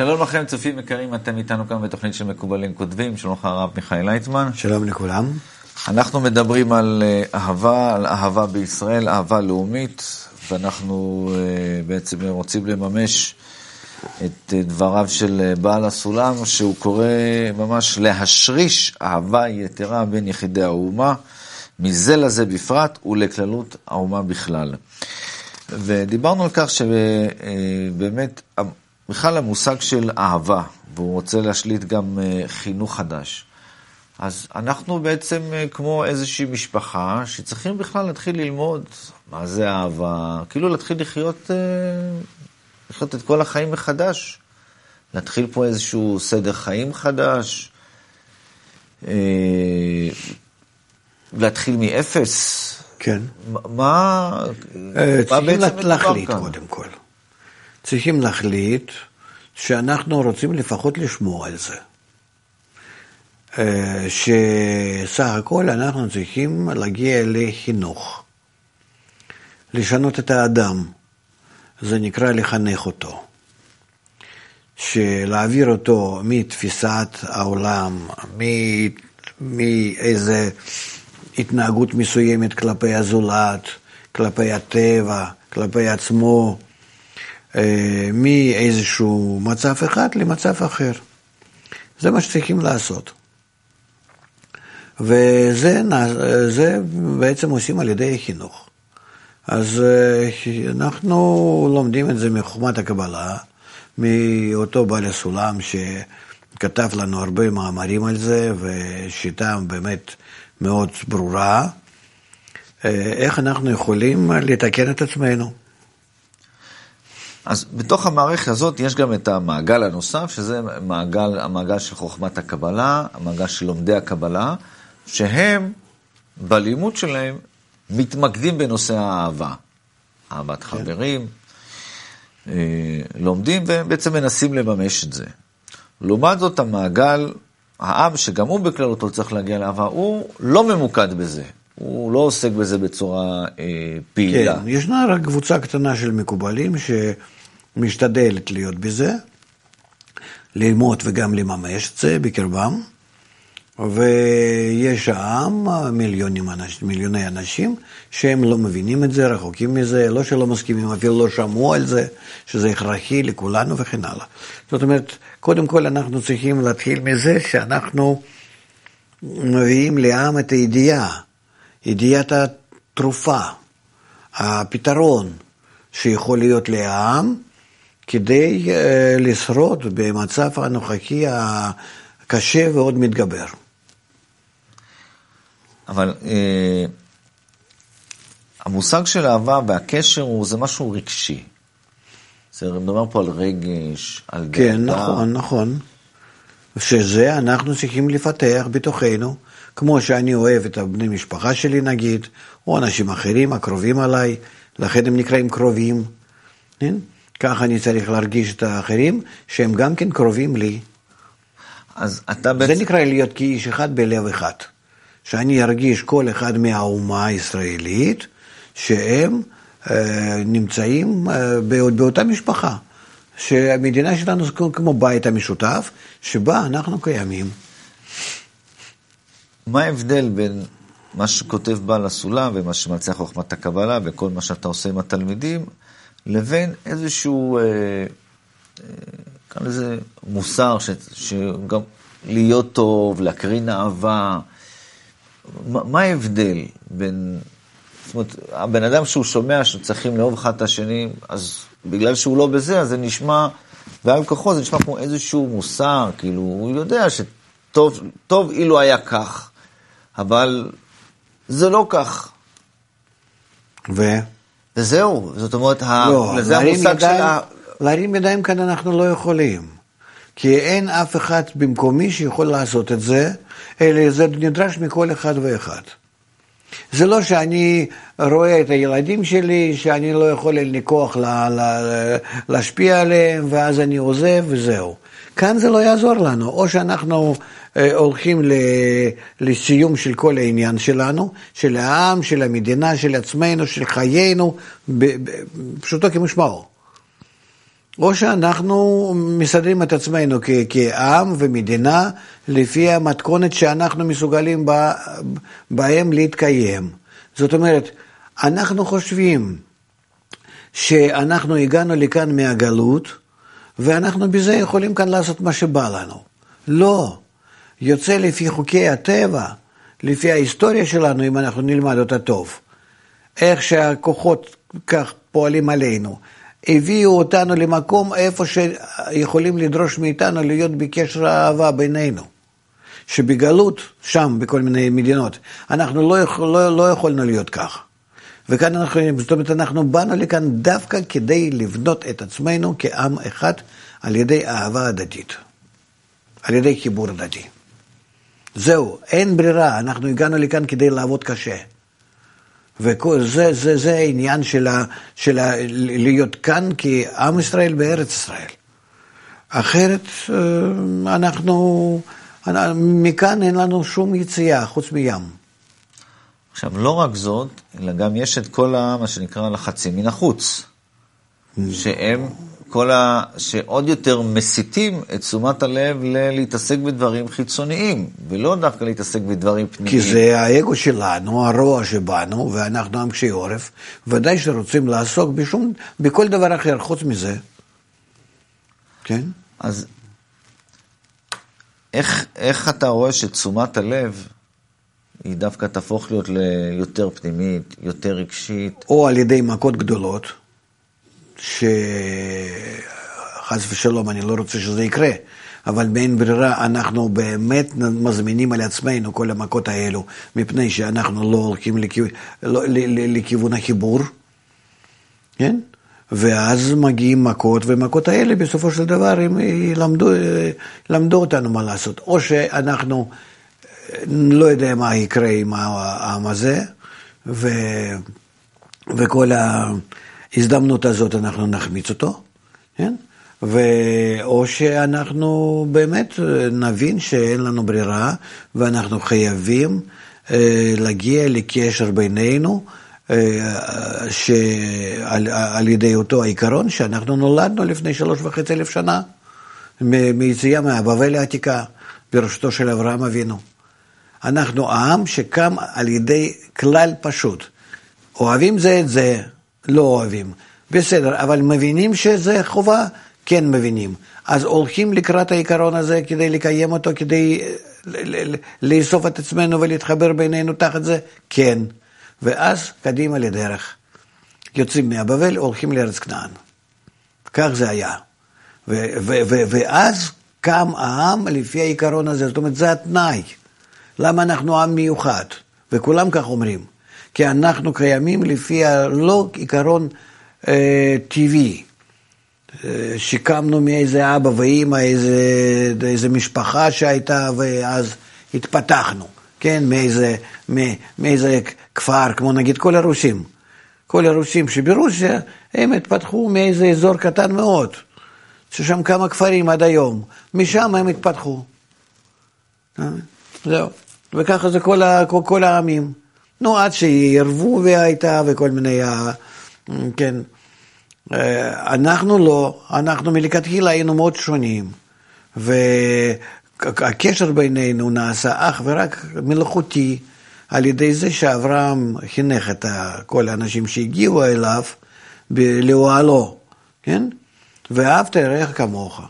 שלום לכם, צופים יקרים, אתם איתנו כאן בתוכנית של מקובלים כותבים, שלום לך הרב מיכאל לייטמן. שלום לכולם. אנחנו מדברים על אה, אהבה, על אהבה בישראל, אהבה לאומית, ואנחנו אה, בעצם רוצים לממש את אה, דבריו של בעל הסולם, שהוא קורא ממש להשריש אהבה יתרה בין יחידי האומה, מזה לזה בפרט ולכללות האומה בכלל. ודיברנו על כך שבאמת, בכלל המושג של אהבה, והוא רוצה להשליט גם חינוך חדש. אז אנחנו בעצם אה, כמו איזושהי משפחה שצריכים בכלל להתחיל ללמוד מה זה אהבה, כאילו להתחיל לחיות, אה, לחיות את כל החיים מחדש. להתחיל פה איזשהו סדר חיים חדש, אה, להתחיל מאפס. כן. מה, מה בעצם להחליט כאן? קודם כל. צריכים להחליט שאנחנו רוצים לפחות לשמור על זה. אה, שסך הכל אנחנו צריכים להגיע לחינוך, לשנות את האדם, זה נקרא לחנך אותו, שלהעביר אותו מתפיסת העולם, מאיזה התנהגות מסוימת כלפי הזולת, כלפי הטבע, כלפי עצמו, אה, מאיזשהו מצב אחד למצב אחר. זה מה שצריכים לעשות. וזה בעצם עושים על ידי חינוך. אז אה, אנחנו לומדים את זה מחוכמת הקבלה, מאותו בעל הסולם שכתב לנו הרבה מאמרים על זה, ושיטה באמת מאוד ברורה, אה, איך אנחנו יכולים לתקן את עצמנו. אז בתוך המערכת הזאת יש גם את המעגל הנוסף, שזה מעגל, המעגל של חוכמת הקבלה, המעגל של לומדי הקבלה. שהם בלימוד שלהם מתמקדים בנושא האהבה. אהבת כן. חברים, אה, לומדים ובעצם מנסים לממש את זה. לעומת זאת, המעגל, העם, שגם הוא בכללותו צריך להגיע לאהבה, הוא לא ממוקד בזה. הוא לא עוסק בזה בצורה אה, פעילה. כן, ישנה רק קבוצה קטנה של מקובלים שמשתדלת להיות בזה, ללמוד וגם לממש את זה בקרבם. ויש העם, מיליונים, מיליוני אנשים, שהם לא מבינים את זה, רחוקים מזה, לא שלא מסכימים, אפילו לא שמעו על זה, שזה הכרחי לכולנו וכן הלאה. זאת אומרת, קודם כל אנחנו צריכים להתחיל מזה שאנחנו מביאים לעם את הידיעה, ידיעת התרופה, הפתרון שיכול להיות לעם, כדי אה, לשרוד במצב הנוכחי הקשה ועוד מתגבר. אבל אה, המושג של אהבה והקשר הוא, זה משהו רגשי. זה מדבר פה על רגש, על דאגה. כן, דאגה. נכון, נכון. שזה אנחנו צריכים לפתח בתוכנו, כמו שאני אוהב את הבני משפחה שלי נגיד, או אנשים אחרים הקרובים עליי, לכן הם נקראים קרובים. כן? ככה אני צריך להרגיש את האחרים, שהם גם כן קרובים לי. אז אתה בעצם... זה נקרא להיות כאיש אחד בלב אחד. שאני ארגיש כל אחד מהאומה הישראלית, שהם אה, נמצאים אה, באותה משפחה. שהמדינה שלנו זה כמו בית המשותף, שבה אנחנו קיימים. מה ההבדל בין מה שכותב בעל הסולם ומה שמנצח חוכמת הקבלה וכל מה שאתה עושה עם התלמידים, לבין איזשהו, אה, כאן איזה מוסר, שגם להיות טוב, להקרין אהבה, מה ההבדל בין... זאת אומרת, הבן אדם שהוא שומע שצריכים לאהוב אחד את השני, אז בגלל שהוא לא בזה, אז זה נשמע, ועל כוחו זה נשמע כמו איזשהו מוסר, כאילו, הוא יודע שטוב טוב אילו היה כך, אבל זה לא כך. ו? וזהו, זאת אומרת, לא, זה המושג ידיים, של ה... להרים ידיים כאן אנחנו לא יכולים. כי אין אף אחד במקומי שיכול לעשות את זה, אלא זה נדרש מכל אחד ואחד. זה לא שאני רואה את הילדים שלי, שאני לא יכול אין לי כוח לה, לה, להשפיע עליהם, ואז אני עוזב וזהו. כאן זה לא יעזור לנו, או שאנחנו אה, הולכים לסיום של כל העניין שלנו, של העם, של המדינה, של עצמנו, של חיינו, פשוטו כמשמעו. או שאנחנו מסדרים את עצמנו כעם ומדינה לפי המתכונת שאנחנו מסוגלים בה, בהם להתקיים. זאת אומרת, אנחנו חושבים שאנחנו הגענו לכאן מהגלות, ואנחנו בזה יכולים כאן לעשות מה שבא לנו. לא. יוצא לפי חוקי הטבע, לפי ההיסטוריה שלנו, אם אנחנו נלמד אותה טוב. איך שהכוחות כך פועלים עלינו. הביאו אותנו למקום איפה שיכולים לדרוש מאיתנו להיות בקשר האהבה בינינו. שבגלות, שם, בכל מיני מדינות, אנחנו לא, יכול, לא, לא יכולנו להיות כך. וכאן אנחנו, זאת אומרת, אנחנו באנו לכאן דווקא כדי לבנות את עצמנו כעם אחד על ידי אהבה הדדית, על ידי חיבור הדדי. זהו, אין ברירה, אנחנו הגענו לכאן כדי לעבוד קשה. וזה זה, זה העניין של, להיות כאן כעם ישראל בארץ ישראל. אחרת אה, אנחנו, מכאן אין לנו שום יציאה חוץ מים. עכשיו, לא רק זאת, אלא גם יש את כל ה, מה שנקרא לחצים מן החוץ, שהם כל ה... שעוד יותר מסיטים את תשומת הלב ל- להתעסק בדברים חיצוניים, ולא דווקא להתעסק בדברים פנימיים. כי זה האגו שלנו, הרוע שבנו, ואנחנו עם קשי עורף, ודאי שרוצים לעסוק בשום, בכל דבר אחר חוץ מזה. כן? אז איך, איך אתה רואה שתשומת הלב היא דווקא תהפוך להיות ליותר פנימית, יותר רגשית? או על ידי מכות גדולות, שחס ושלום, אני לא רוצה שזה יקרה, אבל באין ברירה אנחנו באמת מזמינים על עצמנו כל המכות האלו, מפני שאנחנו לא הולכים לכיו... לא, לכיוון החיבור, כן? ואז מגיעים מכות, ומכות האלה בסופו של דבר הם ילמדו, ילמדו אותנו מה לעשות. או שאנחנו לא יודע מה יקרה עם העם הזה, ו, וכל ההזדמנות הזאת אנחנו נחמיץ אותו, כן? ו... או שאנחנו באמת נבין שאין לנו ברירה ואנחנו חייבים אה, להגיע לקשר בינינו אה, שעל, על ידי אותו העיקרון שאנחנו נולדנו לפני שלוש וחצי אלף שנה מיציאה מהבבל העתיקה בראשותו של אברהם אבינו. אנחנו עם שקם על ידי כלל פשוט. אוהבים זה את זה, לא אוהבים. בסדר, אבל מבינים שזה חובה? כן מבינים. אז הולכים לקראת העיקרון הזה כדי לקיים אותו, כדי לאסוף את עצמנו ולהתחבר בינינו תחת זה? כן. ואז קדימה לדרך. יוצאים מהבבל, הולכים לארץ כנען. כך זה היה. ואז קם העם לפי העיקרון הזה, זאת אומרת, זה התנאי. למה אנחנו עם מיוחד? וכולם כך אומרים. כי אנחנו קיימים לפי הלא עיקרון אה, טבעי. אה, שקמנו מאיזה אבא ואימא, איזה, איזה משפחה שהייתה, ואז התפתחנו, כן? מאיזה, מאיזה כפר, כמו נגיד כל הרוסים. כל הרוסים שברוסיה, הם התפתחו מאיזה אזור קטן מאוד, ששם כמה כפרים עד היום. משם הם התפתחו. אה? זהו. וככה זה כל, ה, כל, כל העמים. נו, עד שירבו והייתה וכל מיני, כן. אה, אנחנו לא, אנחנו מלכתחילה היינו מאוד שונים. והקשר בינינו נעשה אך ורק מלאכותי, על ידי זה שאברהם חינך את כל האנשים שהגיעו אליו לאוהלו, כן? ואהבת לרעך כמוך.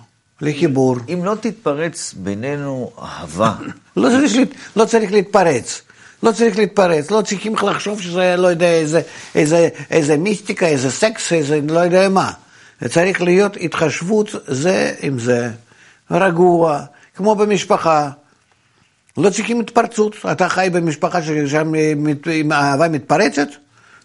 לחיבור. אם לא תתפרץ בינינו אהבה. לא, צריך, לא צריך להתפרץ. לא צריך להתפרץ, לא צריכים לחשוב שזה, לא יודע, איזה, איזה, איזה מיסטיקה, איזה סקס, איזה לא יודע מה. צריך להיות התחשבות זה עם זה, רגוע, כמו במשפחה. לא צריכים התפרצות. אתה חי במשפחה ששם אהבה מתפרצת?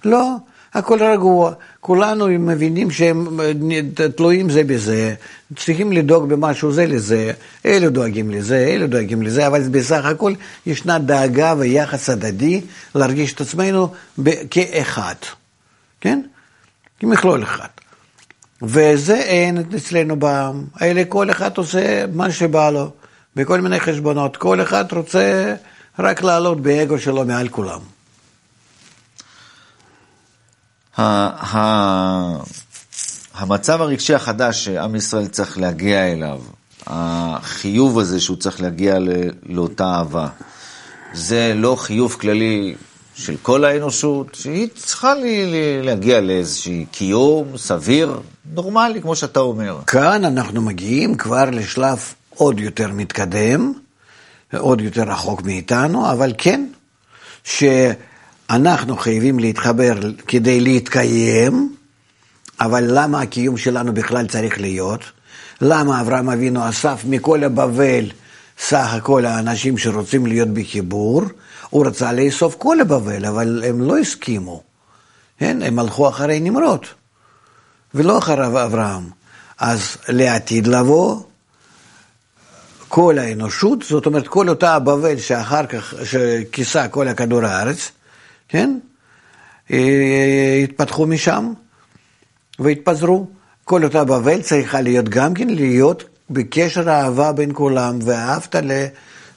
לא. הכל רגוע, כולנו מבינים שהם אה, תלויים זה בזה, צריכים לדאוג במשהו זה לזה, אלה דואגים לזה, אלה דואגים לזה, אבל בסך הכל ישנה דאגה ויחס הדדי להרגיש את עצמנו כאחד, כן? כמכלול אחד. וזה אין אצלנו בעם, האלה כל אחד עושה מה שבא לו, בכל מיני חשבונות, כל אחד רוצה רק לעלות באגו שלו מעל כולם. המצב הרגשי החדש שעם ישראל צריך להגיע אליו, החיוב הזה שהוא צריך להגיע לאותה אהבה, זה לא חיוב כללי של כל האנושות, שהיא צריכה להגיע לאיזשהו קיום סביר, נורמלי, כמו שאתה אומר. כאן אנחנו מגיעים כבר לשלב עוד יותר מתקדם, עוד יותר רחוק מאיתנו, אבל כן, שאנחנו חייבים להתחבר כדי להתקיים, אבל למה הקיום שלנו בכלל צריך להיות? למה אברהם אבינו אסף מכל הבבל סך הכל האנשים שרוצים להיות בחיבור? הוא רצה לאסוף כל הבבל, אבל הם לא הסכימו. כן? הם הלכו אחרי נמרוד, ולא אחרי אברהם. אז לעתיד לבוא, כל האנושות, זאת אומרת כל אותה הבבל שאחר כך, שכיסה כל הכדור הארץ, כן? אה, התפתחו משם והתפזרו. כל אותה בבל צריכה להיות גם כן להיות בקשר אהבה בין כולם, ואהבת ל...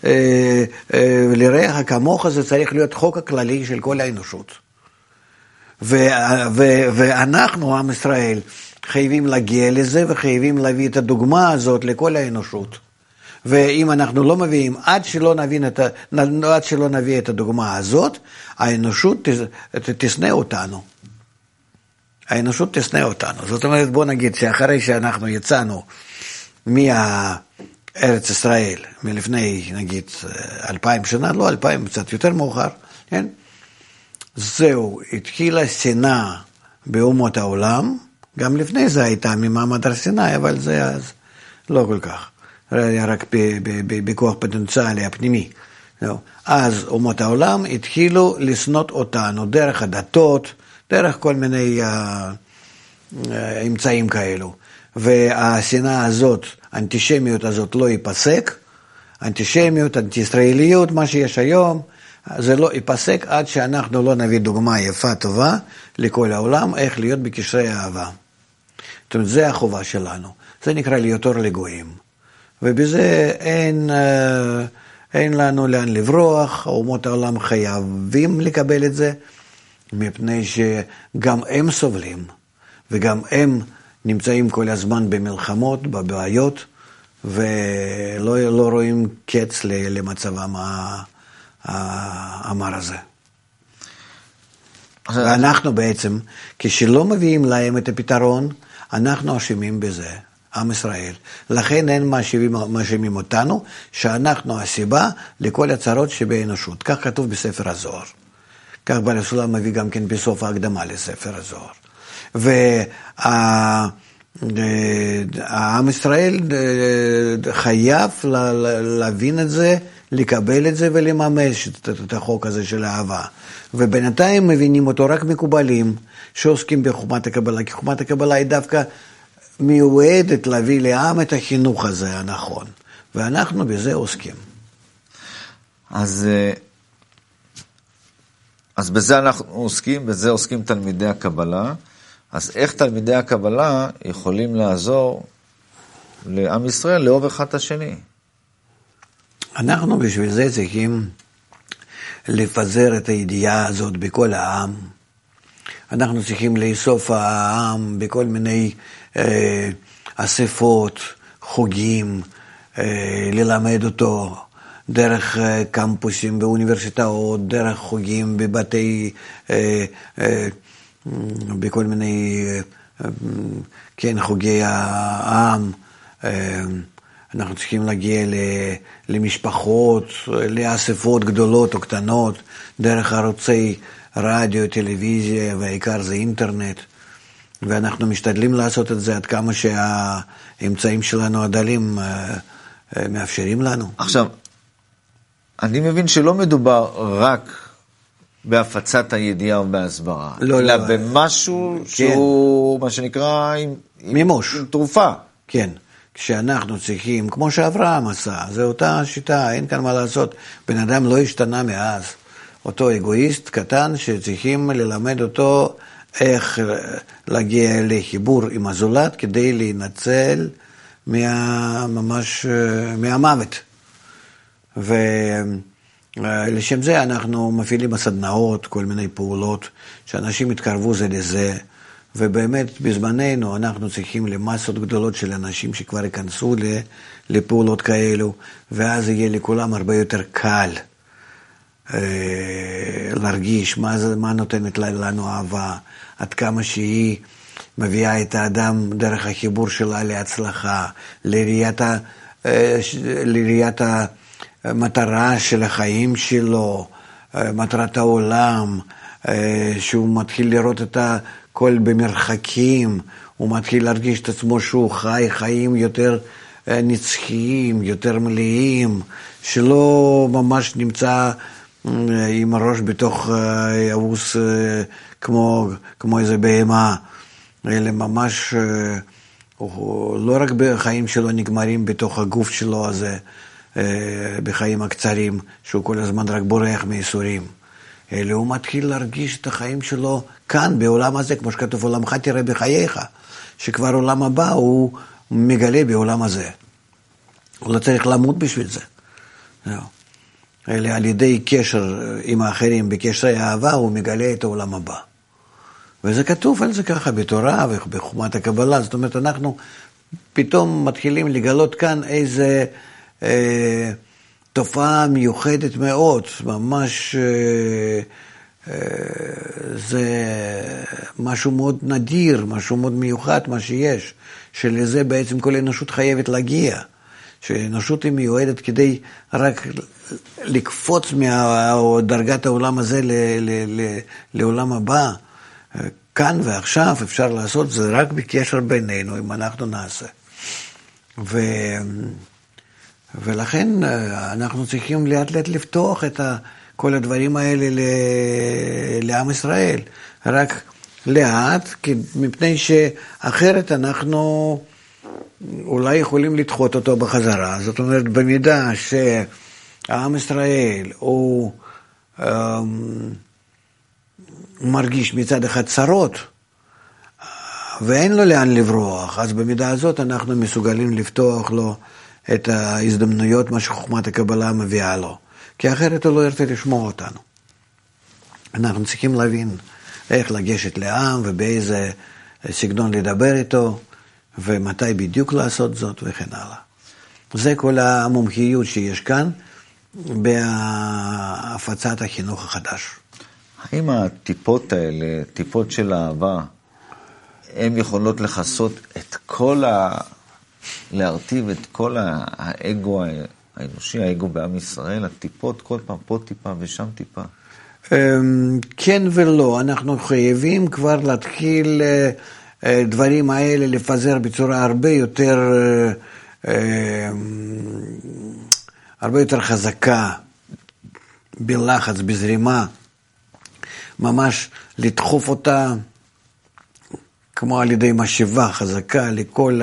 אה, אה, לרעך כמוך זה צריך להיות חוק הכללי של כל האנושות. ו, ו, ואנחנו, עם ישראל, חייבים להגיע לזה וחייבים להביא את הדוגמה הזאת לכל האנושות. ואם אנחנו לא מביאים, עד שלא, נבין את עד שלא נביא את הדוגמה הזאת, האנושות תשנא אותנו. האנושות תשנא אותנו. זאת אומרת, בוא נגיד שאחרי שאנחנו יצאנו מארץ ישראל, מלפני נגיד אלפיים שנה, לא אלפיים, קצת יותר מאוחר, כן? זהו, התחילה שנאה באומות העולם, גם לפני זה הייתה ממעמד הר סיני, אבל זה אז לא כל כך. היה רק בכוח פוטנציאלי הפנימי. אז אומות העולם התחילו לשנוא אותנו דרך הדתות, דרך כל מיני uh, אמצעים כאלו. והשנאה הזאת, האנטישמיות הזאת לא ייפסק, אנטישמיות, אנטי-ישראליות, מה שיש היום, זה לא ייפסק עד שאנחנו לא נביא דוגמה יפה, טובה, לכל העולם, איך להיות בקשרי אהבה. זאת אומרת, זה החובה שלנו. זה נקרא להיות אור לגויים. ובזה אין, אה, אין לנו לאן לברוח, אומות העולם חייבים לקבל את זה. מפני שגם הם סובלים, וגם הם נמצאים כל הזמן במלחמות, בבעיות, ולא לא רואים קץ למצבם המר הזה. ואנחנו בעצם, כשלא מביאים להם את הפתרון, אנחנו אשמים בזה, עם ישראל. לכן הם מאשימים אותנו, שאנחנו הסיבה לכל הצרות שבאנושות. כך כתוב בספר הזוהר. כך בעל הסולם מביא גם כן בסוף ההקדמה לספר הזוהר. והעם ישראל אה, חייב להבין את זה, לקבל את זה ולממש את החוק הזה של האהבה. ובינתיים מבינים אותו רק מקובלים שעוסקים בחומת הקבלה, כי חומת הקבלה היא דווקא מיועדת להביא לעם את החינוך הזה הנכון, ואנחנו בזה עוסקים. אז אה, אז בזה אנחנו עוסקים, בזה עוסקים תלמידי הקבלה. אז איך תלמידי הקבלה יכולים לעזור לעם ישראל לאהוב אחד את השני? אנחנו בשביל זה צריכים לפזר את הידיעה הזאת בכל העם. אנחנו צריכים לאסוף העם בכל מיני אה, אספות, חוגים, אה, ללמד אותו דרך אה, קמפוסים באוניברסיטאות, דרך חוגים בבתי, אה, אה, בכל מיני, כן, חוגי העם. אנחנו צריכים להגיע למשפחות, לאספות גדולות או קטנות, דרך ערוצי רדיו, טלוויזיה, והעיקר זה אינטרנט. ואנחנו משתדלים לעשות את זה עד כמה שהאמצעים שלנו הדלים מאפשרים לנו. עכשיו, אני מבין שלא מדובר רק בהפצת הידיעה ובהסברה, לא, אלא לא. במשהו כן. שהוא, מה שנקרא, עם, מימוש. עם תרופה. כן. כשאנחנו צריכים, כמו שאברהם עשה, זו אותה שיטה, אין כאן מה לעשות. בן אדם לא השתנה מאז. אותו אגואיסט קטן שצריכים ללמד אותו איך להגיע לחיבור עם הזולת כדי להינצל מה, ממש מהמוות. ולשם זה אנחנו מפעילים בסדנאות כל מיני פעולות, שאנשים יתקרבו זה לזה, ובאמת בזמננו אנחנו צריכים למסות גדולות של אנשים שכבר ייכנסו לפעולות כאלו, ואז יהיה לכולם הרבה יותר קל אה, להרגיש מה, זה, מה נותנת לנו אהבה, עד כמה שהיא מביאה את האדם דרך החיבור שלה להצלחה, לראיית, ה, אה, לראיית המטרה של החיים שלו, אה, מטרת העולם, שהוא מתחיל לראות את הכל במרחקים, הוא מתחיל להרגיש את עצמו שהוא חי חיים יותר נצחיים, יותר מלאים, שלא ממש נמצא עם הראש בתוך אבוס כמו, כמו איזה בהמה, אלא ממש, לא רק בחיים שלו נגמרים בתוך הגוף שלו הזה, בחיים הקצרים, שהוא כל הזמן רק בורח מייסורים, אלא הוא מתחיל להרגיש את החיים שלו כאן, בעולם הזה, כמו שכתוב, עולמך תראה בחייך, שכבר עולם הבא הוא מגלה בעולם הזה. הוא לא צריך למות בשביל זה. זהו. אלא על ידי קשר עם האחרים, בקשרי אהבה, הוא מגלה את העולם הבא. וזה כתוב על זה ככה בתורה ובחומת הקבלה, זאת אומרת, אנחנו פתאום מתחילים לגלות כאן איזה אה, תופעה מיוחדת מאוד, ממש אה, אה, זה משהו מאוד נדיר, משהו מאוד מיוחד, מה שיש, שלזה בעצם כל האנושות חייבת להגיע. שהאנושות היא מיועדת כדי רק לקפוץ מדרגת העולם הזה ל, ל, ל, לעולם הבא. כאן ועכשיו אפשר לעשות זה רק בקשר בינינו, אם אנחנו נעשה. ו... ולכן אה, אנחנו צריכים לאט לאט לפתוח את כל הדברים האלה ל... לעם ישראל. רק לאט, מפני שאחרת אנחנו... אולי יכולים לדחות אותו בחזרה. זאת אומרת, במידה שהעם ישראל הוא um, מרגיש מצד אחד צרות, ואין לו לאן לברוח, אז במידה הזאת אנחנו מסוגלים לפתוח לו את ההזדמנויות, מה שחוכמת הקבלה מביאה לו. כי אחרת הוא לא ירצה לשמוע אותנו. אנחנו צריכים להבין איך לגשת לעם ובאיזה סגנון לדבר איתו. ומתי בדיוק לעשות זאת וכן הלאה. זה כל המומחיות שיש כאן בהפצת החינוך החדש. האם הטיפות האלה, טיפות של אהבה, הן יכולות לכסות את כל ה... להרטיב את כל האגו האנושי, האגו בעם ישראל, הטיפות, כל פעם פה טיפה ושם טיפה? אמ, כן ולא, אנחנו חייבים כבר להתחיל אה, הדברים האלה לפזר בצורה הרבה יותר, אה, אה, הרבה יותר חזקה, בלחץ, בזרימה, ממש לדחוף אותה כמו על ידי משאבה חזקה לכל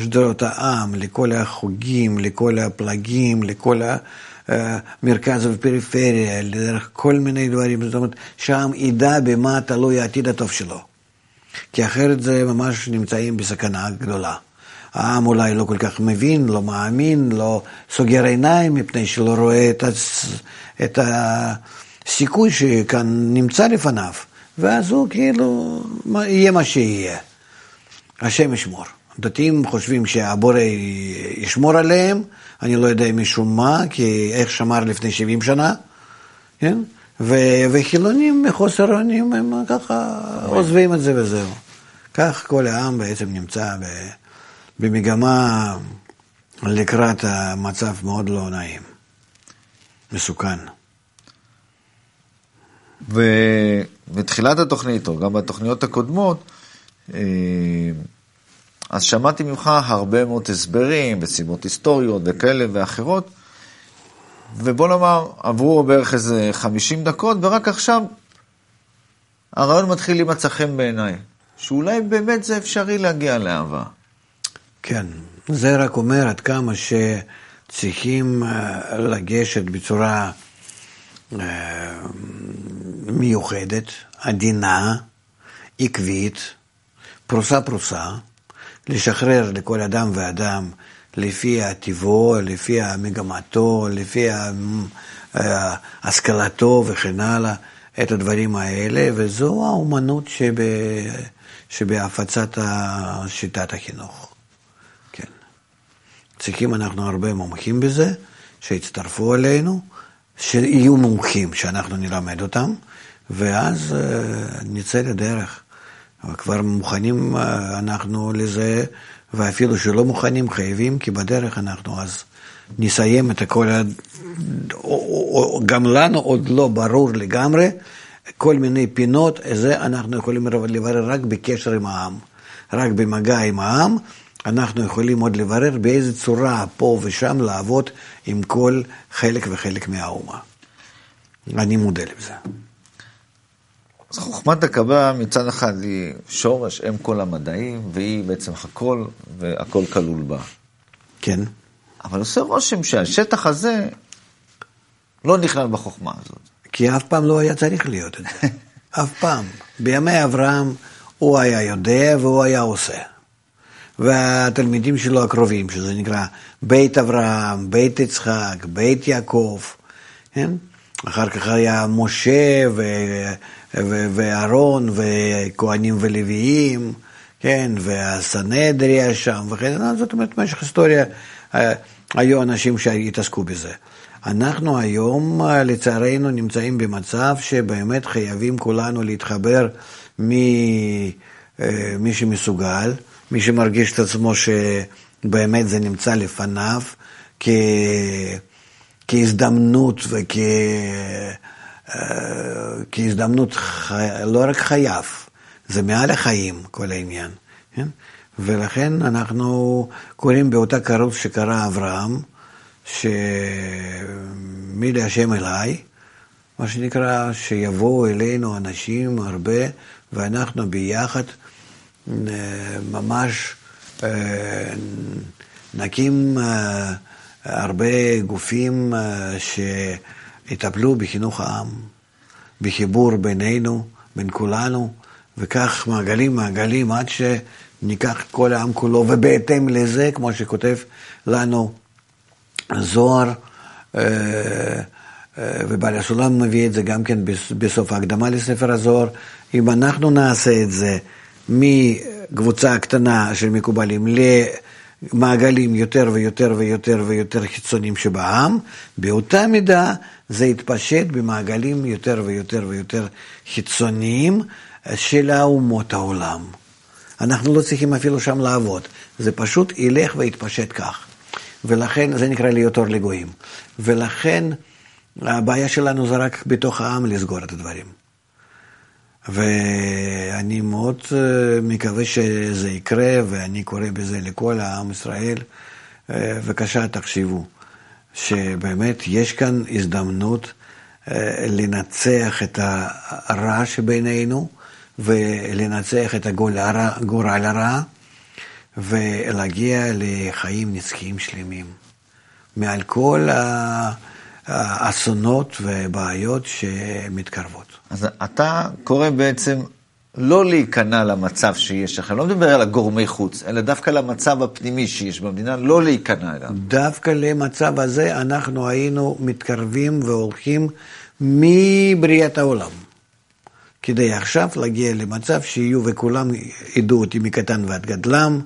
שדרות העם, לכל החוגים, לכל הפלגים, לכל המרכז ופריפריה, לדרך כל מיני דברים, זאת אומרת, שהעם ידע במה תלוי העתיד הטוב שלו. כי אחרת זה ממש נמצאים בסכנה גדולה. העם אולי לא כל כך מבין, לא מאמין, לא סוגר עיניים מפני שלא רואה את, הצ... את הסיכוי שכאן נמצא לפניו, ואז הוא כאילו, יהיה מה שיהיה. השם ישמור. דתיים חושבים שהבורא ישמור עליהם, אני לא יודע משום מה, כי איך שמר לפני 70 שנה, כן? וחילונים מחוסר אונים הם ככה עוזבים את זה וזהו. כך כל העם בעצם נמצא במגמה לקראת המצב מאוד לא נעים, מסוכן. ובתחילת התוכנית, או גם בתוכניות הקודמות, אה, אז שמעתי ממך הרבה מאוד הסברים וסיבות היסטוריות וכאלה ואחרות, ובוא נאמר, עברו בערך איזה 50 דקות, ורק עכשיו הרעיון מתחיל להימצא חן בעיניי, שאולי באמת זה אפשרי להגיע לאהבה. כן, זה רק אומר עד כמה שצריכים אה, לגשת בצורה אה, מיוחדת, עדינה, עקבית, פרוסה פרוסה, לשחרר לכל אדם ואדם לפי הטבעו, לפי מגמתו, לפי אה, השכלתו וכן הלאה, את הדברים האלה, וזו האומנות שב, שבהפצת שיטת החינוך. כן. צריכים אנחנו הרבה מומחים בזה, שיצטרפו אלינו, שיהיו מומחים, שאנחנו נלמד אותם, ואז uh, נצא לדרך. כבר מוכנים uh, אנחנו לזה, ואפילו שלא מוכנים, חייבים, כי בדרך אנחנו אז נסיים את הכל, גם לנו עוד לא ברור לגמרי, כל מיני פינות, זה אנחנו יכולים לברר רק בקשר עם העם, רק במגע עם העם. אנחנו יכולים עוד לברר באיזה צורה פה ושם לעבוד עם כל חלק וחלק מהאומה. אני מודה לזה. אז חוכמת הקבלה מצד אחד היא שורש, אם כל המדעים, והיא בעצם הכל, והכל כלול בה. כן. אבל עושה רושם שהשטח הזה לא נכלל בחוכמה הזאת. כי אף פעם לא היה צריך להיות את זה. אף פעם. בימי אברהם הוא היה יודע והוא היה עושה. והתלמידים שלו הקרובים, שזה נקרא בית אברהם, בית יצחק, בית יעקב, כן? אחר כך היה משה ואהרון וכהנים ולוויים, כן, והסנהדריה שם וכן, זאת אומרת, במשך היסטוריה אה, היו אנשים שהתעסקו בזה. אנחנו היום, לצערנו, נמצאים במצב שבאמת חייבים כולנו להתחבר ממי אה, שמסוגל, מי שמרגיש את עצמו שבאמת זה נמצא לפניו כ... כהזדמנות וכהזדמנות, וכ... אה, לא רק חייו, זה מעל החיים כל העניין, כן? ולכן אנחנו קוראים באותה קרות שקרא אברהם, שמי להשם אליי, מה שנקרא, שיבואו אלינו אנשים הרבה, ואנחנו ביחד אה, ממש אה, נקים הרבה גופים שיטפלו בחינוך העם, בחיבור בינינו, בין כולנו, וכך מעגלים מעגלים עד שניקח כל העם כולו, ובהתאם לזה, כמו שכותב לנו זוהר, ובעל הסולם מביא את זה גם כן בסוף ההקדמה לספר הזוהר, אם אנחנו נעשה את זה מקבוצה קטנה של מקובלים למעגלים יותר ויותר ויותר ויותר חיצוניים שבעם, באותה מידה זה יתפשט במעגלים יותר ויותר ויותר חיצוניים של אומות העולם. אנחנו לא צריכים אפילו שם לעבוד, זה פשוט ילך ויתפשט כך. ולכן זה נקרא להיות אור לגויים. ולכן הבעיה שלנו זה רק בתוך העם לסגור את הדברים. ואני מאוד אה, מקווה שזה יקרה, ואני קורא בזה לכל העם ישראל. אה, בבקשה, תחשבו, שבאמת יש כאן הזדמנות אה, לנצח את הרע שבינינו, ולנצח את הגורל הרע, ולהגיע לחיים נצחיים שלמים. מעל כל האסונות ובעיות שמתקרבות. אז אתה קורא בעצם לא להיכנע למצב שיש לכם, לא מדבר על הגורמי חוץ, אלא דווקא למצב הפנימי שיש במדינה, לא להיכנע אליו. דווקא למצב הזה אנחנו היינו מתקרבים והולכים מבריאת העולם. כדי עכשיו להגיע למצב שיהיו וכולם ידעו אותי מקטן ועד גדלם,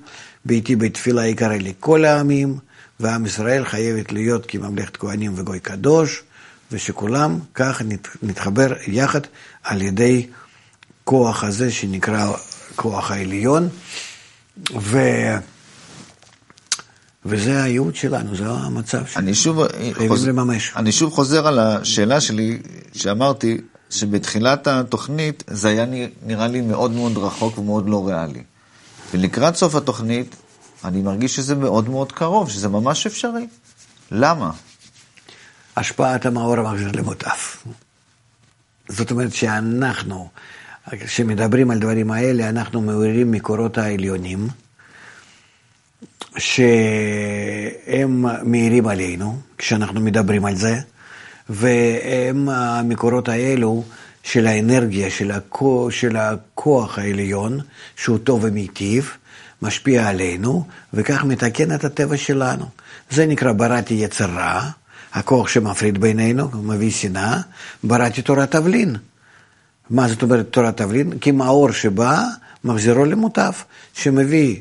ביתי בתפילה יקרא לכל העמים, ועם ישראל חייבת להיות כממלכת כהנים וגוי קדוש, ושכולם כך נתחבר יחד על ידי כוח הזה שנקרא כוח העליון, ו... וזה הייעוד שלנו, זה המצב שחייבים חוז... לממש. אני שוב חוזר על השאלה שלי, שאמרתי שבתחילת התוכנית זה היה נראה לי מאוד מאוד רחוק ומאוד לא ריאלי. ולקראת סוף התוכנית, אני מרגיש שזה מאוד מאוד קרוב, שזה ממש אפשרי. למה? השפעת המאור המחזיר למוטף. זאת אומרת שאנחנו, כשמדברים על דברים האלה, אנחנו מעוררים מקורות העליונים, שהם מאירים עלינו, כשאנחנו מדברים על זה, והם המקורות האלו של האנרגיה, של, הכוח, של הכוח העליון, שהוא טוב ומיטיב, משפיע עלינו, וכך מתקן את הטבע שלנו. זה נקרא בראתי יצר רע, הכוח שמפריד בינינו, מביא שנאה, בראתי תורת תבלין. מה זאת אומרת תורת תבלין? כי מאור שבא, מחזירו למוטף, שמביא,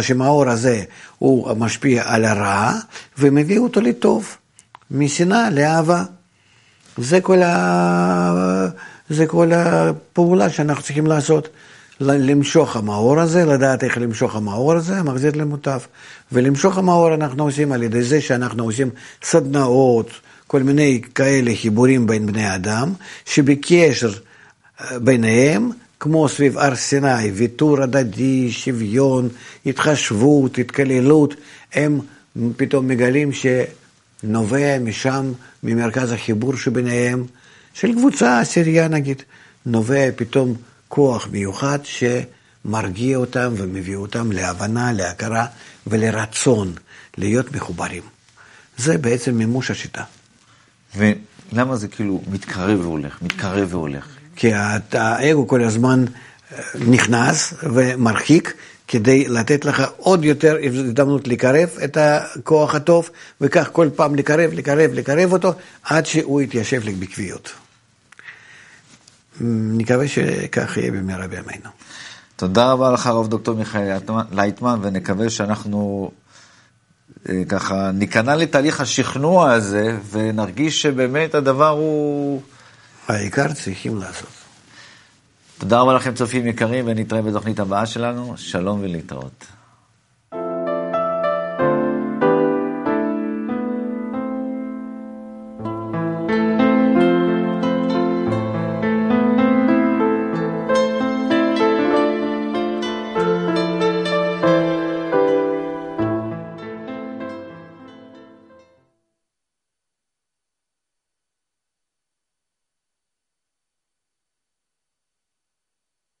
שמאור הזה הוא משפיע על הרע, ומביא אותו לטוב, משנאה לאהבה. זה כל, ה... זה כל הפעולה שאנחנו צריכים לעשות. למשוך המאור הזה, לדעת איך למשוך המאור הזה, מחזיר למוטף. ולמשוך המאור אנחנו עושים על ידי זה שאנחנו עושים סדנאות, כל מיני כאלה חיבורים בין בני אדם, שבקשר אה, ביניהם, כמו סביב הר סיני, ויתור הדדי, שוויון, התחשבות, התקללות, הם פתאום מגלים שנובע משם, ממרכז החיבור שביניהם, של קבוצה עשירייה נגיד, נובע פתאום כוח מיוחד שמרגיע אותם ומביא אותם להבנה, להכרה ולרצון להיות מחוברים. זה בעצם מימוש השיטה. ולמה זה כאילו מתקרב והולך, מתקרב והולך? כי האגו כל הזמן אה, נכנס ומרחיק כדי לתת לך עוד יותר הזדמנות לקרב את הכוח הטוב, וכך כל פעם לקרב, לקרב, לקרב אותו, עד שהוא יתיישב בקביעות. נקווה שכך יהיה במהרה בימינו. תודה רבה לך, הרב דוקטור מיכאל לייטמן, ונקווה שאנחנו אה, ככה ניכנע לתהליך השכנוע הזה, ונרגיש שבאמת הדבר הוא... העיקר צריכים לעשות. תודה רבה לכם, צופים יקרים, ונתראה בתוכנית הבאה שלנו. שלום ולהתראות.